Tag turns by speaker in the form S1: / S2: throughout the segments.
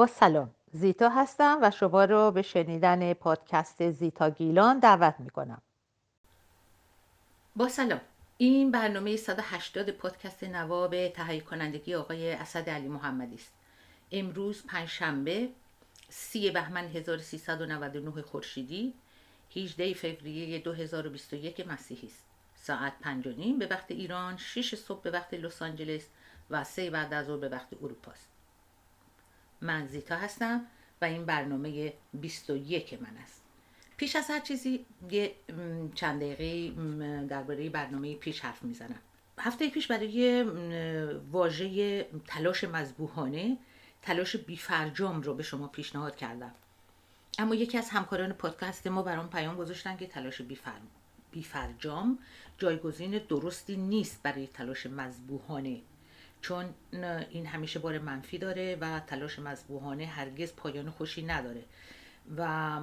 S1: با سلام. زیتا هستم و شما رو به شنیدن پادکست زیتا گیلان دعوت می کنم
S2: با سلام. این برنامه 180 پادکست نواب تهیه کنندگی آقای اسد علی محمدی است. امروز پنجشنبه سی بهمن 1399 خورشیدی 18 فوریه 2021 مسیحی است. ساعت پنج و نیم به وقت ایران 6 صبح به وقت لس آنجلس و سه بعد از ظهر به وقت اروپا است. من زیتا هستم و این برنامه 21 من است. پیش از هر چیزی یه چند دقیقه درباره برنامه پیش حرف می‌زنم. هفته پیش برای واژه تلاش مذبوحانه تلاش بیفرجام رو به شما پیشنهاد کردم. اما یکی از همکاران پادکست ما برام پیام گذاشتن که تلاش بیفر... بیفرجام جایگزین درستی نیست برای تلاش مذبوحانه. چون این همیشه بار منفی داره و تلاش مذبوحانه هرگز پایان خوشی نداره. و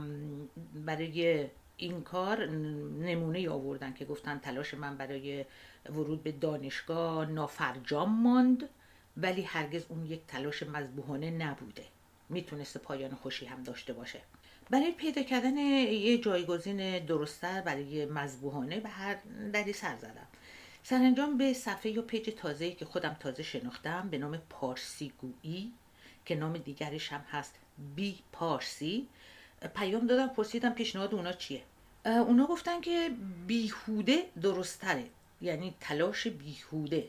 S2: برای این کار نمونه آوردن که گفتن تلاش من برای ورود به دانشگاه نافرجام ماند ولی هرگز اون یک تلاش مذبوحانه نبوده. می‌تونسته پایان خوشی هم داشته باشه. برای پیدا کردن یه جایگزین درستتر برای مذبوحانه به هر دری سر زدم. سرانجام به صفحه یا پیج تازه‌ای که خودم تازه شناختم به نام پارسی گویی که نام دیگرش هم هست بی پارسی پیام دادم پرسیدم پیشنهاد اونا چیه. اونا گفتن که بیهوده درستره یعنی تلاش بیهوده.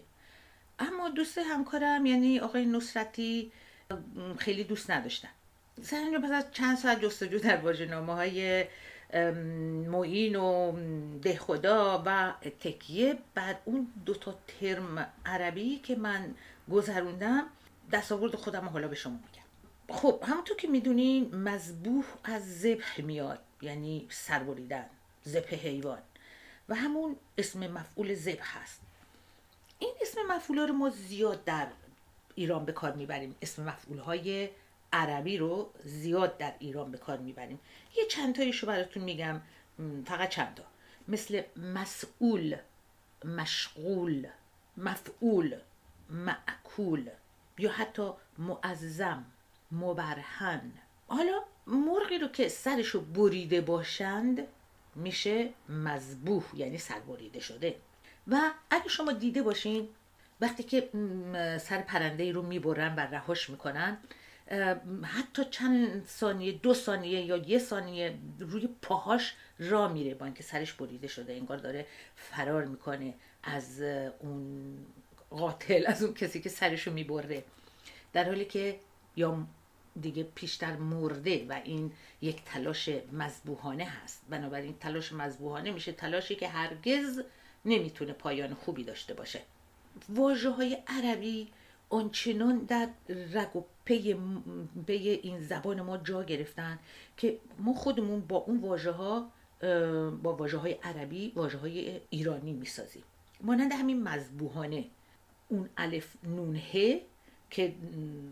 S2: اما دوست همکارم یعنی آقای نصرتی خیلی دوست نداشتن. سرانجام پس از چند ساعت جستجو در های معین و دهخدا و تکیه. بر اون دوتا ترم عربی که من گذروندم دستاورد خودم حالا به شما میگم. خب همونطور که می‌دونین مذبوح از ذبح میاد یعنی سربریدن ذبح حیوان. و همون اسم مفعول ذبح هست. این اسم مفعول رو ما زیاد در ایران به کار می‌بریم. اسم مفعول های عربی رو زیاد در ایران به کار می‌بریم. یه چند تایشو براتون میگم فقط چند تا مثل مسئول مشغول مفعول معکول یا حتی معظم مبرهن. حالا مرغی رو که سرشو بریده باشند میشه مذبوح یعنی سر بریده شده. و اگه شما دیده باشین وقتی که سر پرنده رو می‌برن و رهاش می‌کنن حتی چند ثانیه دو ثانیه یا یه ثانیه روی پاهاش را میره با اینکه سرش بریده شده انگار داره فرار می‌کنه از اون قاتل از اون کسی که سرشو می‌بره. در حالی که یا دیگه پیشتر مرده و این یک تلاش مذبوحانه هست. بنابراین تلاش مذبوحانه میشه تلاشی که هرگز نمی‌تونه پایان خوبی داشته باشه. واژه های عربی آنچنان در رگ و پی, این زبان ما جا گرفتن که ما خودمون با اون واژه ها با واژه های عربی واژه های ایرانی می‌سازیم. مانند همین مذبوحانه. اون الف نونه که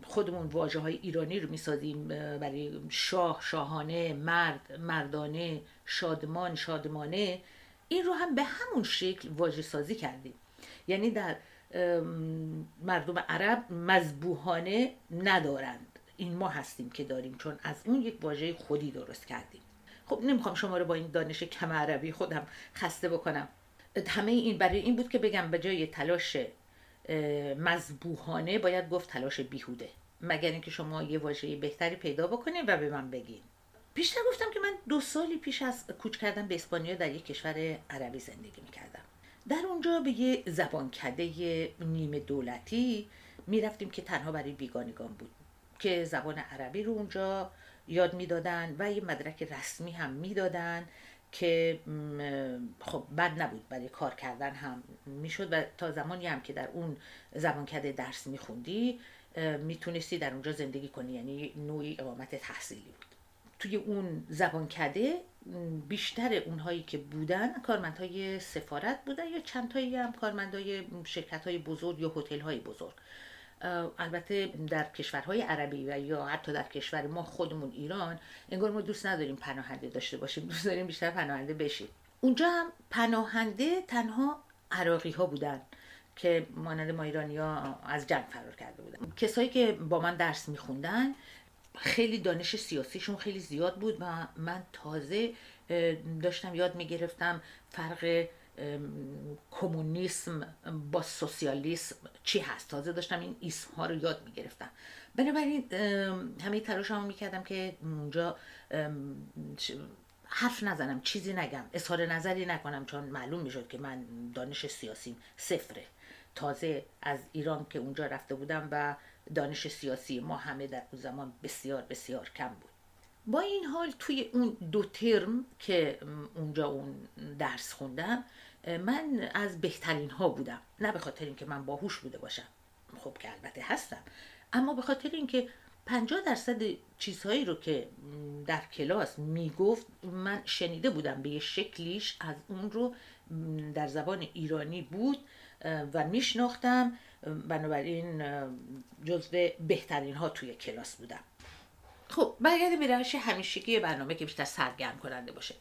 S2: خودمون واجه های ایرانی رو می‌سازیم برای شاه شاهانه مرد مردانه شادمان شادمانه این رو هم به همون شکل واژه سازی کردیم. یعنی در مردم عرب مذبوحانه ندارند. این ما هستیم که داریم چون از اون یک واژه خودی درست کردیم. خب نمی‌خوام شما رو با این دانش کم عربی خودم خسته بکنم. همه این برای این بود که بگم به جای تلاش مذبوحانه باید گفت تلاش بیهوده. مگر اینکه شما یه واژه بهتری پیدا بکنید و به من بگین. بیشتر گفتم که من دو سالی پیش از کوچ کردن به اسپانیا در یک کشور عربی زندگی می‌کردم. در اونجا به یه زبانکده نیمه دولتی می‌رفتیم که تنها برای بیگانگان بود که زبان عربی رو اونجا یاد می‌دادن و یه مدرک رسمی هم می‌دادن که خب بد نبود برای کار کردن هم می‌شد و تا زمانی هم که در اون زبانکده درس میخوندی می‌تونستی در اونجا زندگی کنی یعنی نوعی اقامت تحصیلی بود. توی اون زبانکده بیشتر اونهایی که بودن کارمندهای سفارت بودن یا چند تایی هم کارمندهای شرکت های بزرگ یا هتل های بزرگ البته در کشورهای عربی و یا حتی در کشور ما خودمون ایران انگار ما دوست نداریم پناهنده داشته باشیم دوست داریم بیشتر پناهنده بشیم. اونجا هم پناهنده تنها عراقی ها بودن که مانند ما ایرانی ها از جنگ فرار کرده بودن. کسایی که با من درس میخوندن خیلی دانش سیاسیشون خیلی زیاد بود و من تازه داشتم یاد می‌گرفتم فرق کمونیسم با سوسیالیسم چی هست. تازه داشتم این اسم ها رو یاد می‌گرفتم. بنابراین همه تلاش هم می‌کردم که اونجا حرف نزنم چیزی نگم اظهار نظری نکنم چون معلوم می‌شد که من دانش سیاسی صفره. تازه از ایران که اونجا رفته بودم و دانش سیاسی ما همه در اون زمان بسیار بسیار کم بود. با این حال توی اون دو ترم که اونجا اون درس خوندم من از بهترین ها بودم. نه به خاطر اینکه من باهوش بوده باشم. خب که البته هستم. اما به خاطر اینکه 50 درصد چیزهایی رو که در کلاس می‌گفت من شنیده بودم. به یه شکلیش از اون رو در زبان ایرانی بود و میشناختم. بنابراین جزو بهترین ها توی کلاس بودم. خب برگرده به روش همیشگی برنامه که بیشتر سرگرم کننده باشه.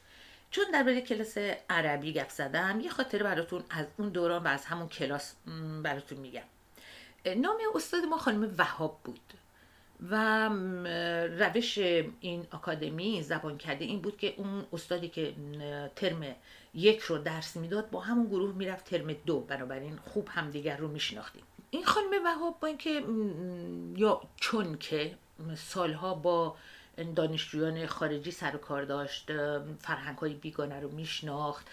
S2: چون در کلاس عربی گپ زدم یه خاطره براتون از اون دوران و از همون کلاس براتون میگم. نام استاد ما خانم وهاب بود. و روش این آکادمی زبان کرده این بود که اون استادی که ترم یک رو درس می‌داد با همون گروه می‌رفت ترم دو. بنابراین خوب همدیگر رو میشناختیم. این خانم وهاب با اینکه یا چون که سالها با دانشجویان خارجی سر و کار داشت فرهنگ های بیگانه رو میشناخت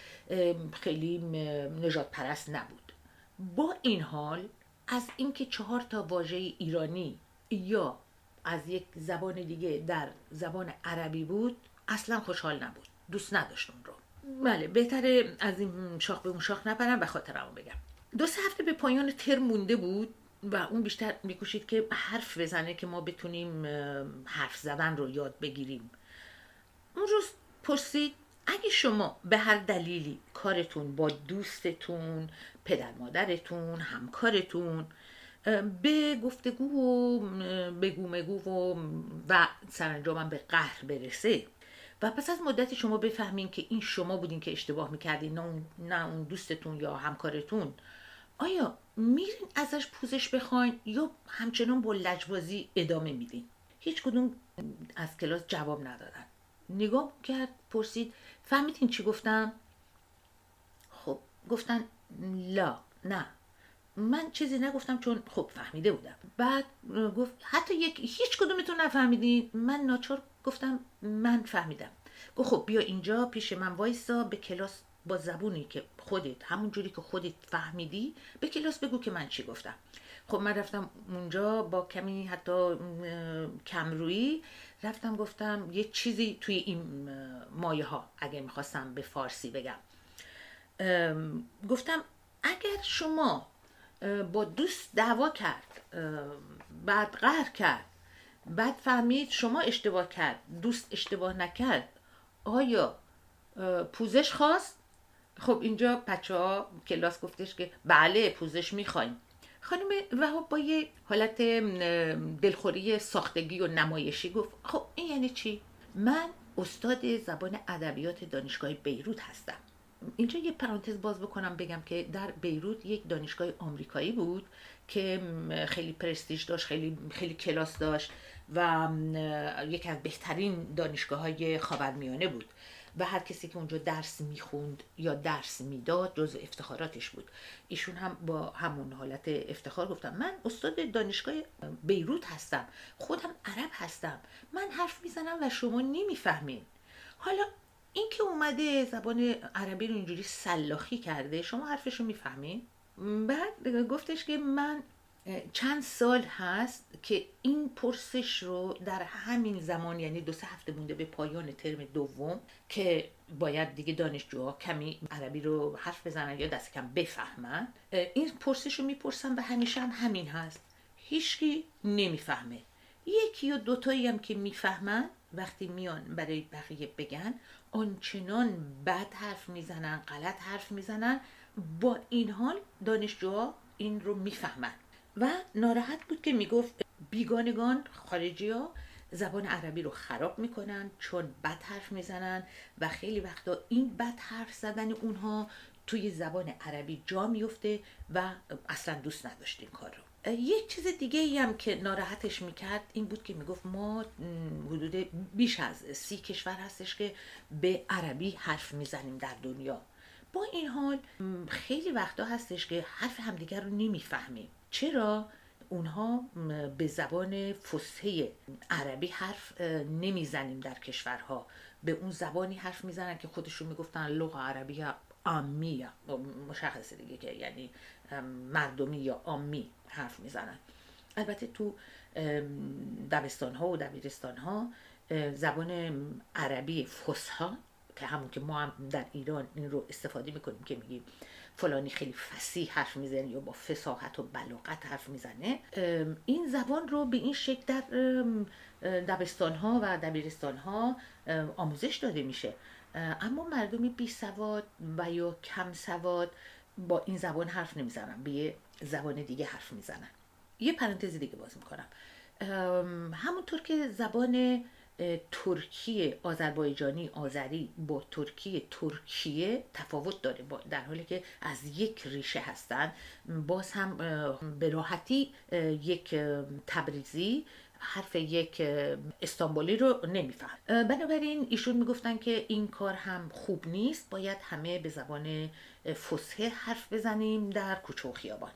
S2: خیلی نجات پرست نبود. با این حال از اینکه چهار تا واژه ایرانی یا از یک زبان دیگه در زبان عربی بود اصلا خوشحال نبود. دوست نداشت اون رو. بله بهتره از این شاخ به اون شاخ نپرم و خاطرمو بگم. دو سه هفته به پایان ترم مونده بود و اون بیشتر میکوشید که حرف بزنه که ما بتونیم حرف زدن رو یاد بگیریم. اون روز پرسید اگه شما به هر دلیلی کارتون با دوستتون پدر مادرتون همکارتون به گفتگو و بگو مگو و, و سرانجام به قهر برسه. و پس از مدتی شما بفهمین که این شما بودین که اشتباه می‌کردین نه اون دوستتون یا همکارتون. آیا میرین ازش پوزش بخواین یا همچنان با لجبازی ادامه میدین؟ هیچ کدوم از کلاس جواب ندادن. نگاه کرد پرسید فهمیدین چی گفتم خب گفتن لا نه. من چیزی نگفتم چون خب فهمیده بودم. بعد گفت حتی یک هیچ کدومتون نفهمیدین. من ناچار گفتم من فهمیدم. گفت خب بیا اینجا پیش من وایسا به کلاس با زبونی که خودت همون جوری که خودت فهمیدی به کلاس بگو که من چی گفتم. خب من رفتم اونجا با کمی حتی کمرویی. رفتم گفتم یه چیزی توی این مایه ها اگر می‌خواستم به فارسی بگم. گفتم اگر شما با دوست دعوا کرد بعد قهر کرد بعد فهمید شما اشتباه کرد دوست اشتباه نکرد. آیا پوزش خواست؟ خب اینجا بچه ها کلاس گفتش که بله پوزش می‌خوایم. خانم وهاب با یه حالت دلخوری ساختگی و نمایشی گفت خب این یعنی چی؟ من استاد زبان ادبیات دانشگاه بیروت هستم. اینجا یه پرانتز باز بکنم بگم که در بیروت یک دانشگاه آمریکایی بود که خیلی پرستیژ داشت خیلی خیلی کلاس داشت و یکی از بهترین دانشگاه های خاورمیانه بود و هر کسی که اونجا درس می‌خوند یا درس می‌داد جز افتخاراتش بود. ایشون هم با همون حالت افتخار گفتم من استاد دانشگاه بیروت هستم خودم عرب هستم من حرف می‌زنم و شما نمی‌فهمین. حالا این که اومده زبان عربی رو اینجوری سلاخی کرده شما حرفش رو می‌فهمین؟ بعد گفتش که من چند سال هست که این پرسش رو در همین زمان یعنی دو سه هفته مونده به پایان ترم دوم که باید دیگه دانشجوها کمی عربی رو حرف بزنن یا دست کم بفهمن این پرسش رو می‌پرسن و همیشه هم همین هست. هیچکی نمی‌فهمه. یکی یا دوتایی هم که می‌فهمن وقتی میان برای بقیه بگن آنچنان بد حرف می‌زنن غلط حرف می‌زنن با این حال دانشجوها این رو می‌فهمن. و ناراحت بود که می‌گفت بیگانگان خارجی ها زبان عربی رو خراب می‌کنن چون بد حرف می‌زنن و خیلی وقتا این بد حرف زدن اونها توی زبان عربی جا میفته و اصلا دوست نداشت این کار رو. یک چیز دیگه ای هم که ناراحتش می‌کرد این بود که می‌گفت ما حدود بیش از سی کشور هستش که به عربی حرف می‌زنیم در دنیا. با این حال خیلی وقتا هستش که حرف همدیگر رو نمی‌فهمیم. چرا؟ اونها به زبان فصحه عربی حرف نمی‌زنیم در کشورها. به اون زبانی حرف می‌زنن که خودشون می‌گفتن لغه عربی آمی مشخصه دیگه که یعنی مردمی یا آمی حرف می‌زنن. البته تو دبستان ها و دبیرستان ها زبان عربی فصحا که همون که ما هم در ایران این رو استفاده می‌کنیم که میگیم فلانی خیلی فسیح حرف می‌زنه یا با فساحت و بلاغت حرف می‌زنه. این زبان رو به این شکل در دبستان ها و دبیرستان ها آموزش داده میشه. اما مردمی بی سواد و یا کم سواد با این زبان حرف نمی‌زنن به یه زبان دیگه حرف می‌زنن یه پرانتز دیگه باز می‌کنم. همونطور که زبان ترکی آذربایجانی آذری با ترکی ترکیه تفاوت داره در حالی که از یک ریشه هستن. باز هم به راحتی یک تبریزی حرف یک استانبولی رو نمیفهم. بنابراین ایشون می‌گفتن که این کار هم خوب نیست باید همه به زبان فصحه حرف بزنیم در کوچه و خیابان.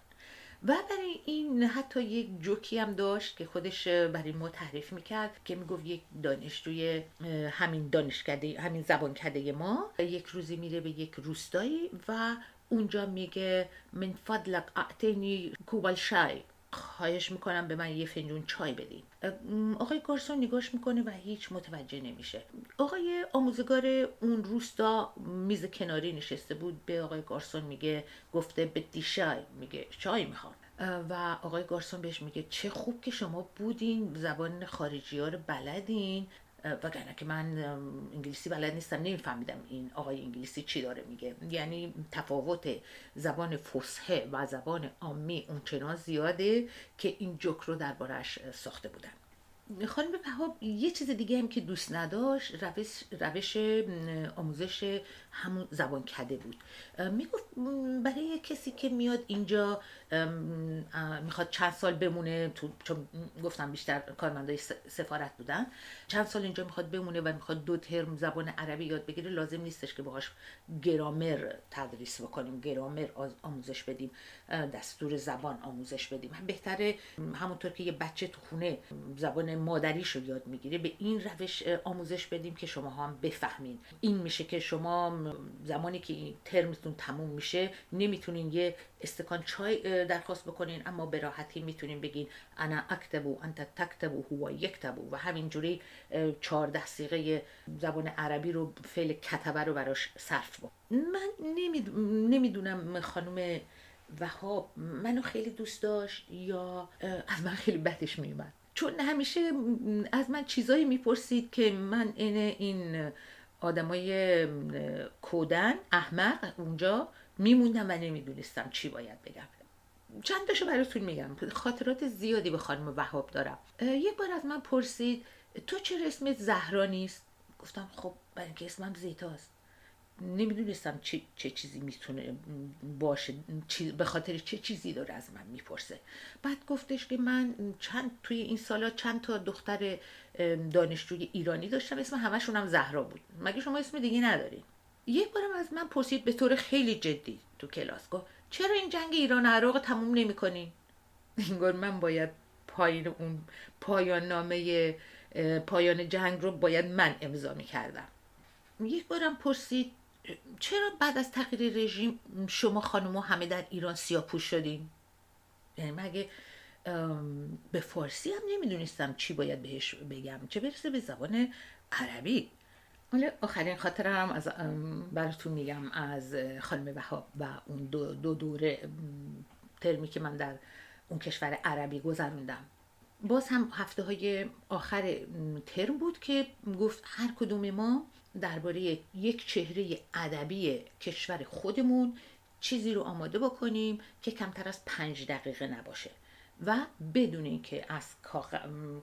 S2: و برای این حتی یک جوکی هم داشت که خودش برای ما تعریف می‌کرد که می‌گفت یک دانشجوی همین دانشکده همین زبانکده ما یک روزی میره به یک روستایی و اونجا میگه من فضلک اعتنی کوبال شای خواهش می‌کنم به من یه فنجون چای بدین. آقای گارسون نگاش می‌کنه و هیچ متوجه نمیشه. آقای آموزگار اون روستا میز کناری نشسته بود به آقای گارسون میگه گفته به دیشای میگه چای می‌خوام. و آقای گارسون بهش میگه چه خوب که شما بودین زبان خارجی ها رو بلدین. وگرنه که من انگلیسی بلد نیستم نمیفهمیدم این آقای انگلیسی چی داره میگه. یعنی تفاوت زبان فصحه و زبان عامی اونچنان زیاده که این جوک رو دربارش ساخته بودن. خانم بهاب یه چیز دیگه هم که دوست نداشت روش, روش آموزش همون زبان کده بود. می‌گفت برای کسی که میاد اینجا می‌خواد چند سال بمونه تو چون گفتم بیشتر کارمندای سفارت بودن. چند سال اینجا می‌خواد بمونه و می‌خواد دو ترم زبان عربی یاد بگیره لازم نیستش که باهاش گرامر تدریس بکنیم گرامر آموزش بدیم دستور زبان آموزش بدیم. بهتره همونطور که یه بچه تو خونه زبان مادریش رو یاد می‌گیره به این روش آموزش بدیم که شما هم بفهمین. این میشه که شما زمانی که این ترمتون تموم میشه نمی‌تونین یه استکان چای درخواست بکنین اما به راحتی می‌تونین بگین انا اکتبو انت تکتبو هو یکتبو و همینجوری چهارده سیغه زبان عربی رو فعل کتبه رو براش صرف با من نمی‌دونم خانم وهاب منو خیلی دوست داشت یا از من خیلی بدش میومد. چون همیشه از من چیزایی می‌پرسید که من این این آدمای کودن احمق اونجا میموندم و نمی‌دونستم چی باید بگم. چند تاشو براتون میگم. خاطرات زیادی به خانم وهاب دارم. یک بار از من پرسید تو چرا اسمت زهرا نیست؟ گفتم خب برای اسمم زیتاست. نمی‌دونستم چه, چه چیزی می‌تونه باشه به خاطر چه چیزی داره از من می‌پرسه. بعد گفتش که من چند توی این سالا چند تا دختر دانشجوی ایرانی داشتم اسم همشون هم زهرا بود. مگه شما اسم دیگه ندارین یک بارم از من پرسید به طور خیلی جدی تو کلاس گفت چرا این جنگ ایران و عراق تموم نمی‌کنین انگار من باید پایین اون پایان نامه پایان جنگ رو باید من امضا می‌کردم. یک بارم پرسید چرا بعد از تغییر رژیم شما خانوما همه در ایران سیاپوش شدین؟ یعنی مگه به فارسی هم نمی‌دونستم چی باید بهش بگم. چه برسه به زبان عربی؟ حالا آخرین خاطره هم از براتون میگم از خانم وهاب و اون دو, دو دوره ترمی که من در اون کشور عربی گذروندم. باز هم هفته های آخر ترم بود که گفت هر کدوم ما درباره یک چهره ادبی کشور خودمون چیزی رو آماده بکنیم که کمتر از پنج دقیقه نباشه و بدون اینکه از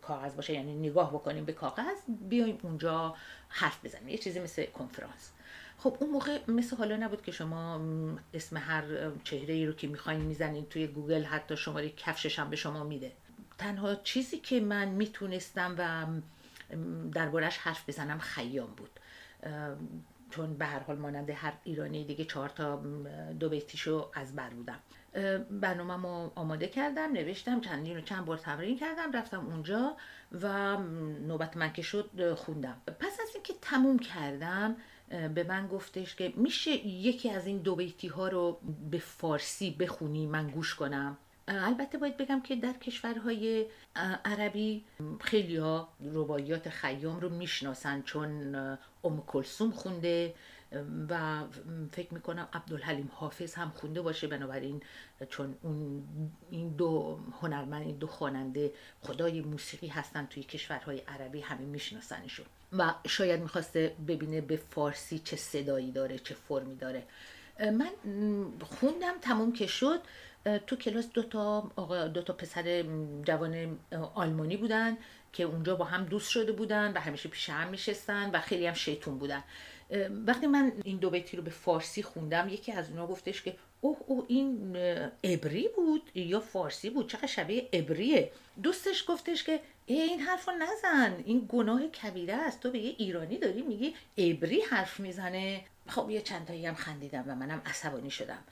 S2: کاغذ باشه یعنی نگاه بکنیم به کاغذ بیایم اونجا حرف بزنیم. یه چیزی مثل کنفرانس. خب اون موقع مثل حالا نبود که شما اسم هر چهره ای رو که می‌خواین می‌زنین توی گوگل حتی شماره کفشش هم به شما میده. تنها چیزی که من می‌تونستم و دربارش حرف بزنم خیام بود. چون به هر حال مانند هر ایرانی دیگه چهار تا دو بیتیشو از بر بودم. برنامه آماده کردم نوشتم چندین رو چند بار تمرین کردم رفتم اونجا و نوبت من که شد خوندم. پس از اینکه تموم کردم به من گفتش که میشه یکی از این دو بیتی ها رو به فارسی بخونی من گوش کنم؟ البته باید بگم که در کشورهای عربی خیلی ها روایات خیام رو می‌شناسن چون ام کلسوم خونده و فکر می‌کنم عبدالحلیم حافظ هم خونده باشه. بنابراین چون اون این دو هنرمند این دو خواننده خدای موسیقی هستن توی کشورهای عربی همه میشناسنشون. و شاید می‌خواسته ببینه به فارسی چه صدایی داره چه فرمی داره. من خوندم تموم که شد. تو کلاس دو تا دو تا پسر جوان آلمانی بودن که اونجا با هم دوست شده بودن و همیشه پیش هم میشستن و خیلی هم شیطون بودن. وقتی من این دو بیتی رو به فارسی خوندم یکی از اونا گفتش که اوه اوه این ابری بود یا فارسی بود؟ چقدر شبیه ابریه دوستش گفتش که این حرف رو نزن. این گناه کبیره است. تو به یه ایرانی داری میگی ابری حرف می‌زنه. خب یه چندتایی هم خندیدم و منم عصبانی شدم.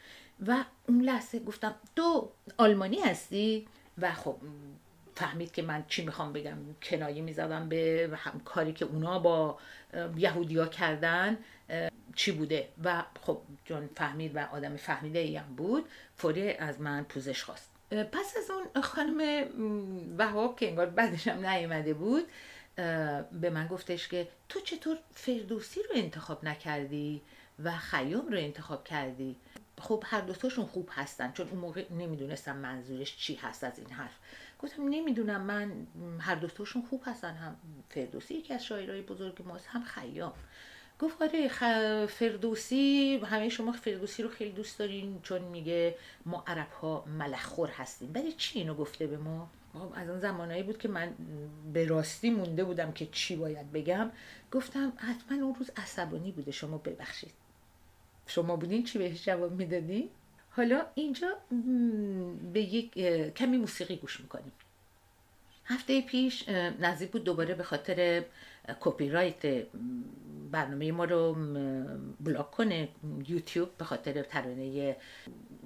S2: و اون لحظه گفتم تو آلمانی هستی؟ و خب فهمید که من چی می‌خوام بگم کنایه می‌زدم به هم کاری که اونا با یهودیا کردن چی بوده؟ و خب چون فهمید و آدم فهمیده ایم بود فوری از من پوزش خواست. پس از اون خانم وهاب که انگار بعدش هم نیومده بود به من گفتش که تو چطور فردوسی رو انتخاب نکردی و خیام رو انتخاب کردی؟ خب هر دوتاشون خوب هستن چون اون موقع نمی‌دونستم منظورش چی هست از این حرف. گفتم نمی‌دونم من هر دوتاشون خوب هستن هم فردوسی یکی از شاعرای بزرگ ماست هم خیام. گفت آره فردوسی همه شما فردوسی رو خیلی دوست دارین چون میگه ما عرب ها ملخور هستیم. ولی چی اینو گفته به ما؟ خب، از اون زمانهایی بود که من به راستی مونده بودم که چی باید بگم. گفتم حتما اون روز عصبانی بوده شما ببخشید. شما بودین چی بهش جواب می‌دادی؟ حالا اینجا به یک کمی موسیقی گوش می‌کنیم هفته پیش نزدیک بود دوباره به خاطر کپی رایت برنامه ما رو بلاک کنه یوتیوب به خاطر ترانه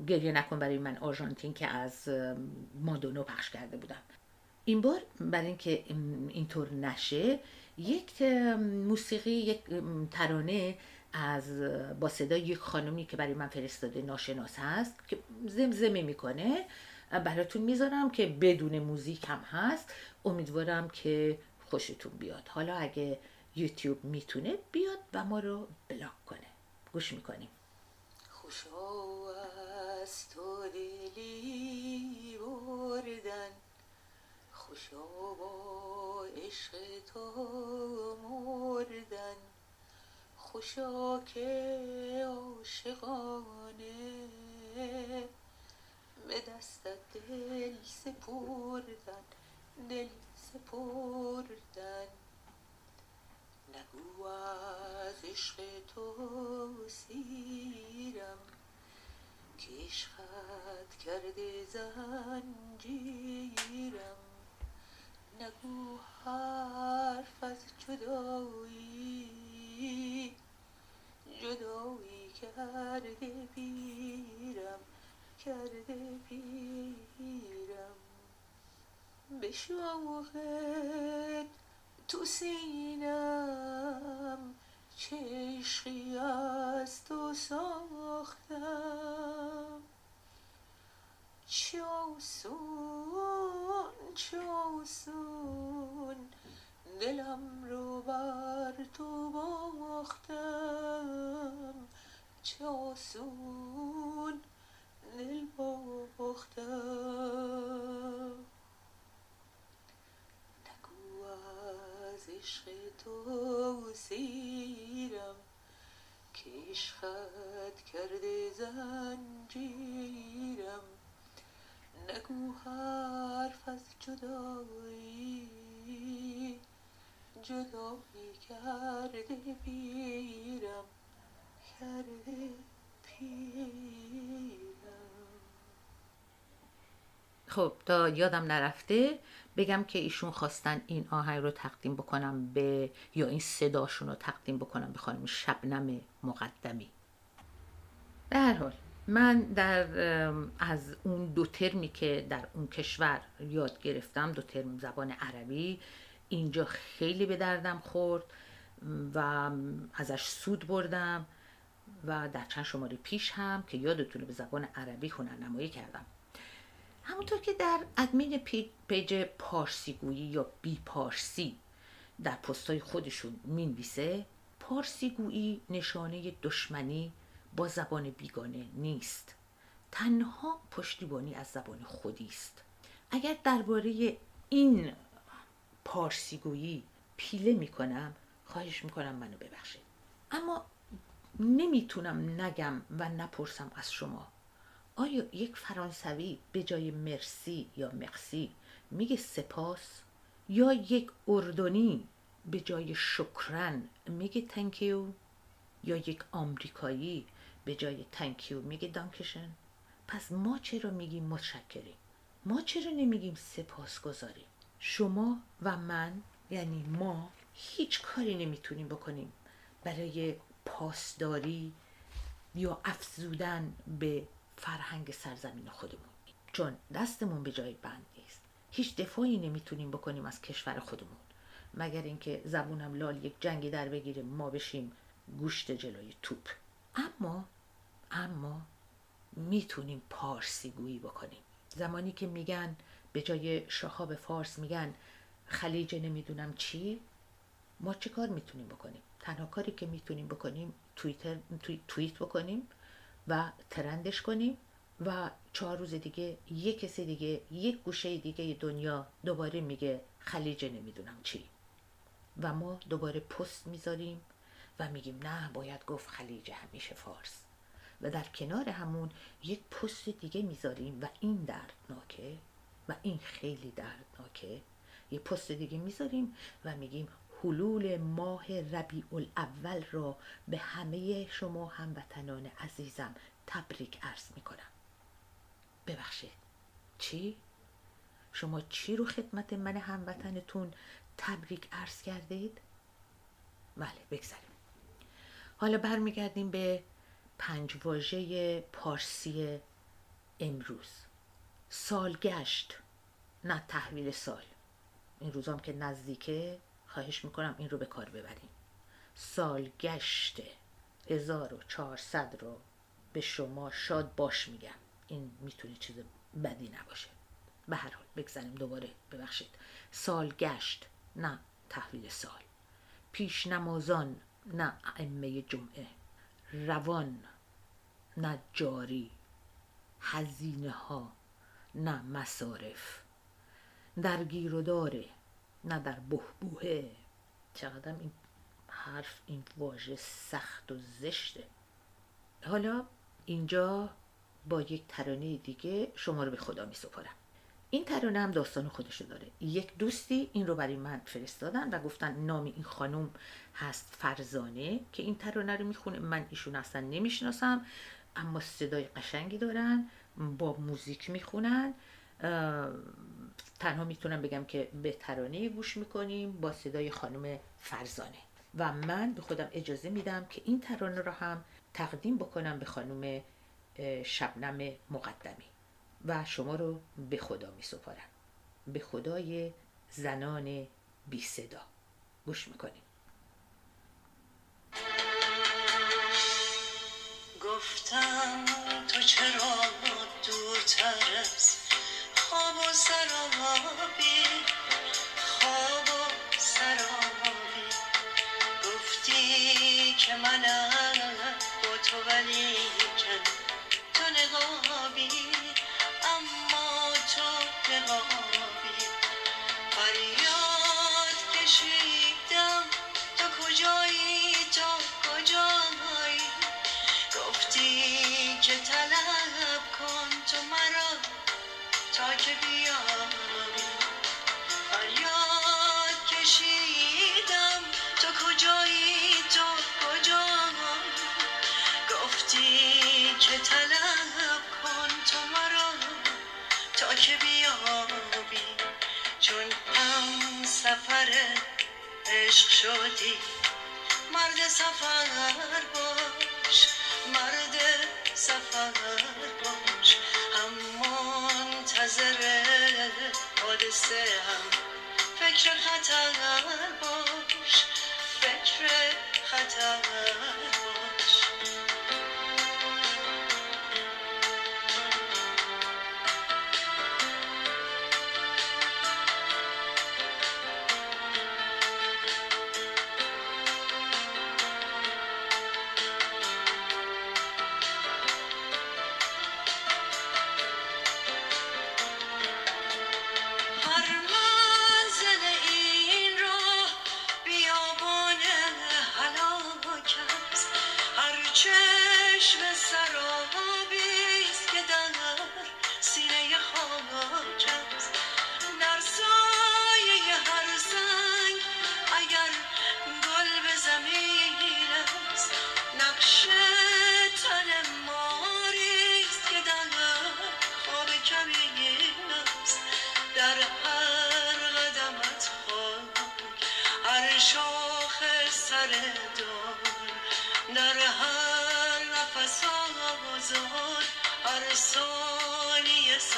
S2: گریه نکن برای من آرژانتین که از مادونو پخش کرده بودم این بار برای اینکه اینطور نشه یک موسیقی یک ترانه از با صدای یک خانمی که برای من فرستاده ناشناس هست که زمزمه می‌کنه. براتون می‌ذارم که بدون موزیک هم هست. امیدوارم که خوشتون بیاد. حالا اگه یوتیوب می‌تونه بیاد و ما رو بلاک کنه. گوش می‌کنیم. خوشا از تو دلی بردن. خوشا با عشق تو مردن. خوشا که عاشقانه. به دستت دل سپردن دل سپردن. نگو از عشق تو سیرم که عشقت کرده زنجیرم. نگو حرف از جدایی جدایی کرده پیرم کرده پیرم. به شوقت تو سینم چشقی از تو ساختم. چوسون چوسون دلم رو بر تو باختم. چوسون دل باختم. نگو از عشق تو سیرم که عشقت کرده زنجیرم. نگو حرف از جدایی جدایی کرده بیرم خب تا یادم نرفته بگم که ایشون خواستن این آهنگ رو تقدیم بکنم به یا این صداشون رو تقدیم بکنم به خانم شبنم مقدمی. به هر حال من در از اون دو ترمی که در اون کشور یاد گرفتم دو ترم زبان عربی اینجا خیلی به دردم خورد و ازش سود بردم و در چند شماره پیش هم که یادتونه به زبان عربی هنرنمایی کردم. همونطور که در ادمین پیج پارسیگویی یا بی پارسی در پستای خودشون می‌نویسه پارسیگویی نشانه دشمنی با زبان بیگانه نیست. تنها پشتیبانی از زبان خودی است. اگر درباره این پارسیگویی پیله می‌کنم خواهش می‌کنم منو ببخشید. اما نمی‌تونم نگم و نپرسم از شما. آیا یک فرانسوی به جای مرسی یا مقسی میگه سپاس؟ یا یک اردنی به جای شکرن میگه تنکیو یا یک آمریکایی به جای تنکیو میگه دانکشن؟ پس ما چرا میگیم متشکریم؟ ما چرا نمیگیم سپاس گذاریم شما و من یعنی ما هیچ کاری نمی‌تونیم بکنیم برای پاسداری یا افزودن به فرهنگ سرزمین خودمون. چون دستمون به جای بند نیست. هیچ دفاعی نمی‌تونیم بکنیم از کشور خودمون. مگر اینکه زبونم لال یک جنگی در بگیره ما بشیم گوشت جلوی توپ. اما اما می‌تونیم پارسی گویی بکنیم. زمانی که میگن به جای شهاب فارس میگن خلیج نمی‌دونم چی. ما چه کار می‌تونیم بکنیم؟ تنها کاری که می‌تونیم بکنیم تویتر توییت بکنیم و ترندش کنیم و چهار روز دیگه یک کسی دیگه یک گوشه دیگه دنیا دوباره میگه خلیج نمی‌دونم چی. و ما دوباره پست می‌ذاریم و میگیم نه باید گفت خلیج همیشه فارس. و در کنار همون یک پست دیگه می‌ذاریم و این دردناکه و این خیلی دردناکه. یه پست دیگه می‌ذاریم و میگیم حلول ماه ربیع الاول را به همه شما هموطنان عزیزم تبریک عرض می‌کنم. ببخشید. چی؟ شما چی رو خدمت من هموطنتون تبریک عرض کردید؟ بله بگذاریم. حالا برمیگردیم به پنج واژه پارسی امروز. سالگشت نه تحویل سال. این روزام که نزدیکه خواهش می‌کنم این رو به کار ببریم. سالگشت 1400 رو به شما شاد باش میگم. این می‌تونه چیز بدی نباشه. به هر حال بگذاریم دوباره. ببخشید. سالگشت نه تحویل سال. پیش نمازان نه ائمه جمعه. روان نه جاری. هزینه ها نه مصارف. در گیر و داره نه در بهبوهه چقدر این حرف این واژه سخت و زشته. حالا اینجا با یک ترانه دیگه شما رو به خدا می سپارم. این ترانه هم داستان خودشو داره. یک دوستی این رو برای من فرستادن و گفتن نام این خانم هست فرزانه که این ترانه رو می‌خونه. من ایشون اصلا نمی‌شناسم اما صدای قشنگی دارن. با موزیک می‌خونن تنها می‌تونم بگم که به ترانه گوش می‌کنیم با صدای خانم فرزانه. و من به خودم اجازه میدم که این ترانه رو هم تقدیم بکنم به خانم شبنم مقدمی. و شما رو به خدا می سپارم به خدای زنان بی صدا گوش می‌کنیم.
S3: سفر عشق شدی. مرد سفر باش مرد سفر باش. هم منتظر حادثه هم. فکر خطر باش فکر خطر باش.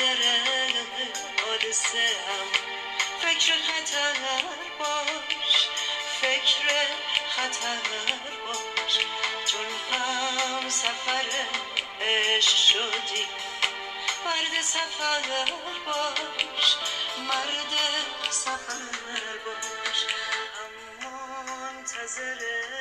S3: منتظر حادثه هم. فکر خطر باش فکر خطر باش. چون هم سفر عشق شدی مرد سفر باش مرد سفر باش. اما منتظر